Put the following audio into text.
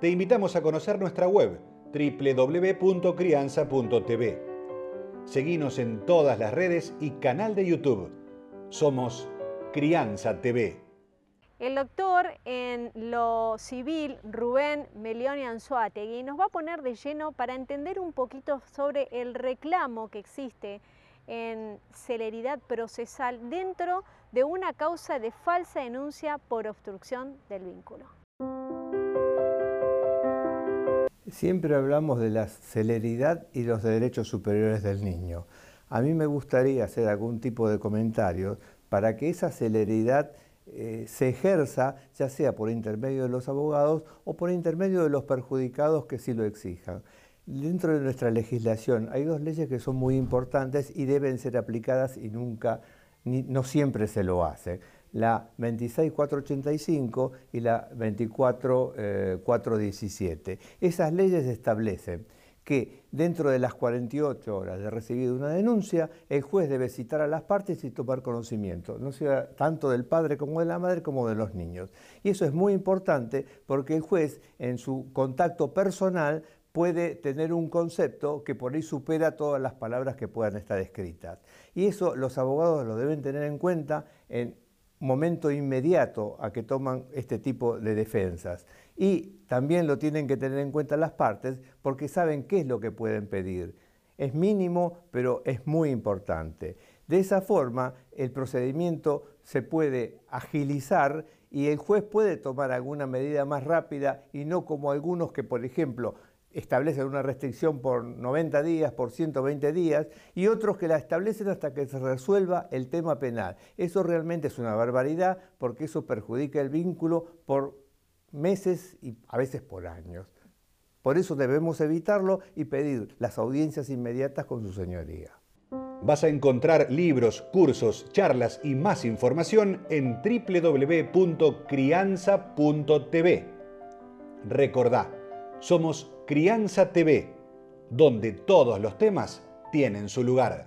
te invitamos a conocer nuestra web www.crianza.tv. Seguimos en todas las redes y canal de YouTube. Somos Crianza TV. El doctor en lo civil, Rubén Melioni Anzuategui, nos va a poner de lleno para entender un poquito sobre el reclamo que existe en celeridad procesal dentro de una causa de falsa denuncia por obstrucción del vínculo. Siempre hablamos de la celeridad y los derechos superiores del niño. A mí me gustaría hacer algún tipo de comentario para que esa celeridad eh, se ejerza, ya sea por intermedio de los abogados o por intermedio de los perjudicados que sí lo exijan. Dentro de nuestra legislación hay dos leyes que son muy importantes y deben ser aplicadas y nunca, no siempre se lo hace la 26485 y la 24417. Eh, Esas leyes establecen que dentro de las 48 horas de recibir una denuncia, el juez debe citar a las partes y tomar conocimiento, no sea tanto del padre como de la madre como de los niños. Y eso es muy importante porque el juez en su contacto personal puede tener un concepto que por ahí supera todas las palabras que puedan estar escritas. Y eso los abogados lo deben tener en cuenta en momento inmediato a que toman este tipo de defensas. Y también lo tienen que tener en cuenta las partes porque saben qué es lo que pueden pedir. Es mínimo, pero es muy importante. De esa forma, el procedimiento se puede agilizar y el juez puede tomar alguna medida más rápida y no como algunos que, por ejemplo, establecen una restricción por 90 días, por 120 días, y otros que la establecen hasta que se resuelva el tema penal. Eso realmente es una barbaridad porque eso perjudica el vínculo por meses y a veces por años. Por eso debemos evitarlo y pedir las audiencias inmediatas con su señoría. Vas a encontrar libros, cursos, charlas y más información en www.crianza.tv. Recordá, somos Crianza TV, donde todos los temas tienen su lugar.